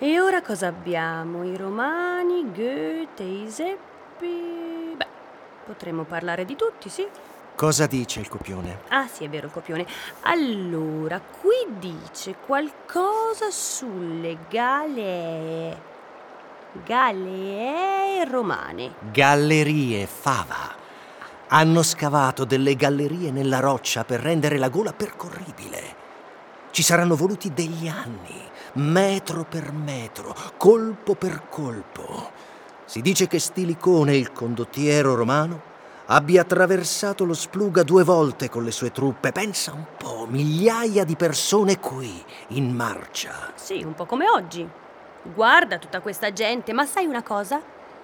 E ora cosa abbiamo? I romani, Goethe, i Seppi... Beh, potremmo parlare di tutti, sì. Cosa dice il copione? Ah, sì, è vero il copione. Allora, qui dice qualcosa sulle galee. Galee romane. Gallerie fava. Hanno scavato delle gallerie nella roccia per rendere la gola percorribile. Ci saranno voluti degli anni, metro per metro, colpo per colpo. Si dice che Stilicone, il condottiero romano, abbia attraversato lo Spluga due volte con le sue truppe. Pensa un po', migliaia di persone qui, in marcia. Sì, un po' come oggi. Guarda tutta questa gente, ma sai una cosa?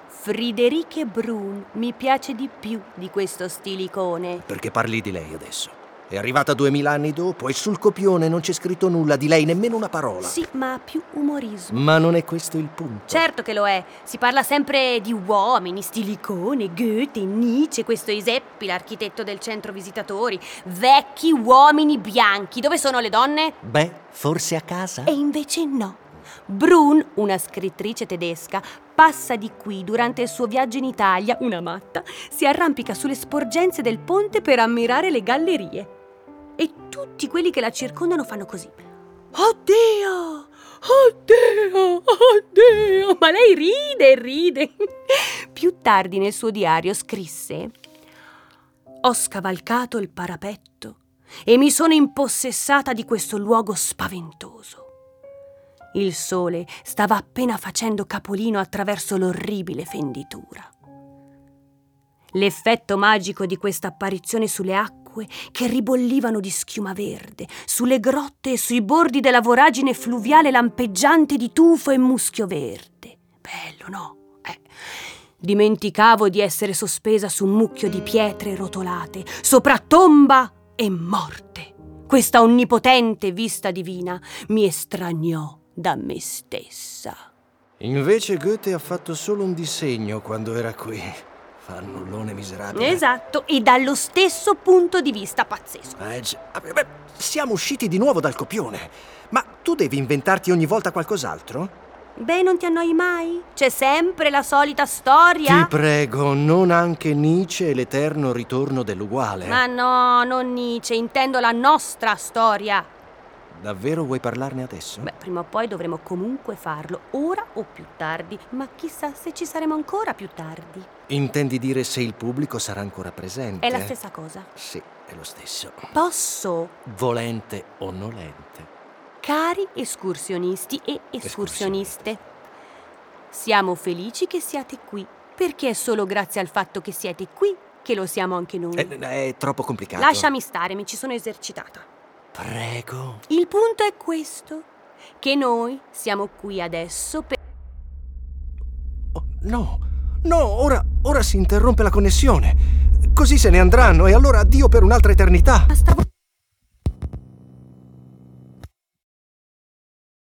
Friederike Brun mi piace di più di questo stilicone. Perché parli di lei adesso? È arrivata duemila anni dopo e sul copione non c'è scritto nulla di lei, nemmeno una parola. Sì, ma più umorismo. Ma non è questo il punto. Certo che lo è. Si parla sempre di uomini, stilicone, Goethe, Nietzsche, questo Iseppi, l'architetto del centro visitatori. Vecchi uomini bianchi. Dove sono le donne? Beh, forse a casa? E invece no. Brun, una scrittrice tedesca, passa di qui durante il suo viaggio in Italia, una matta, si arrampica sulle sporgenze del ponte per ammirare le gallerie. E tutti quelli che la circondano fanno così. Oddio! Oddio! Oddio! Ma lei ride e ride. Più tardi nel suo diario scrisse Ho scavalcato il parapetto e mi sono impossessata di questo luogo spaventoso. Il sole stava appena facendo capolino attraverso l'orribile fenditura. L'effetto magico di questa apparizione sulle acque che ribollivano di schiuma verde, sulle grotte e sui bordi della voragine fluviale lampeggiante di tufo e muschio verde. Bello, no? Eh. Dimenticavo di essere sospesa su un mucchio di pietre rotolate, sopra tomba e morte. Questa onnipotente vista divina mi estraniò da me stessa. Invece Goethe ha fatto solo un disegno quando era qui. Fannullone miserabile. Esatto, e dallo stesso punto di vista pazzesco. Eh, gi- vabbè, beh, siamo usciti di nuovo dal copione. Ma tu devi inventarti ogni volta qualcos'altro? Beh, non ti annoi mai? C'è sempre la solita storia? Ti prego, non anche Nietzsche e l'eterno ritorno dell'uguale. Ma no, non Nietzsche, intendo la nostra storia. Davvero vuoi parlarne adesso? Beh, prima o poi dovremo comunque farlo, ora o più tardi, ma chissà se ci saremo ancora più tardi. Intendi dire se il pubblico sarà ancora presente? È la stessa cosa. Sì, è lo stesso. Posso, Volente o nolente. cari escursionisti e escursioniste, siamo felici che siate qui, perché è solo grazie al fatto che siete qui che lo siamo anche noi. È, è troppo complicato. Lasciami stare, mi ci sono esercitata. Prego. Il punto è questo, che noi siamo qui adesso per... Oh, no, no, ora, ora si interrompe la connessione. Così se ne andranno e allora addio per un'altra eternità. Stavo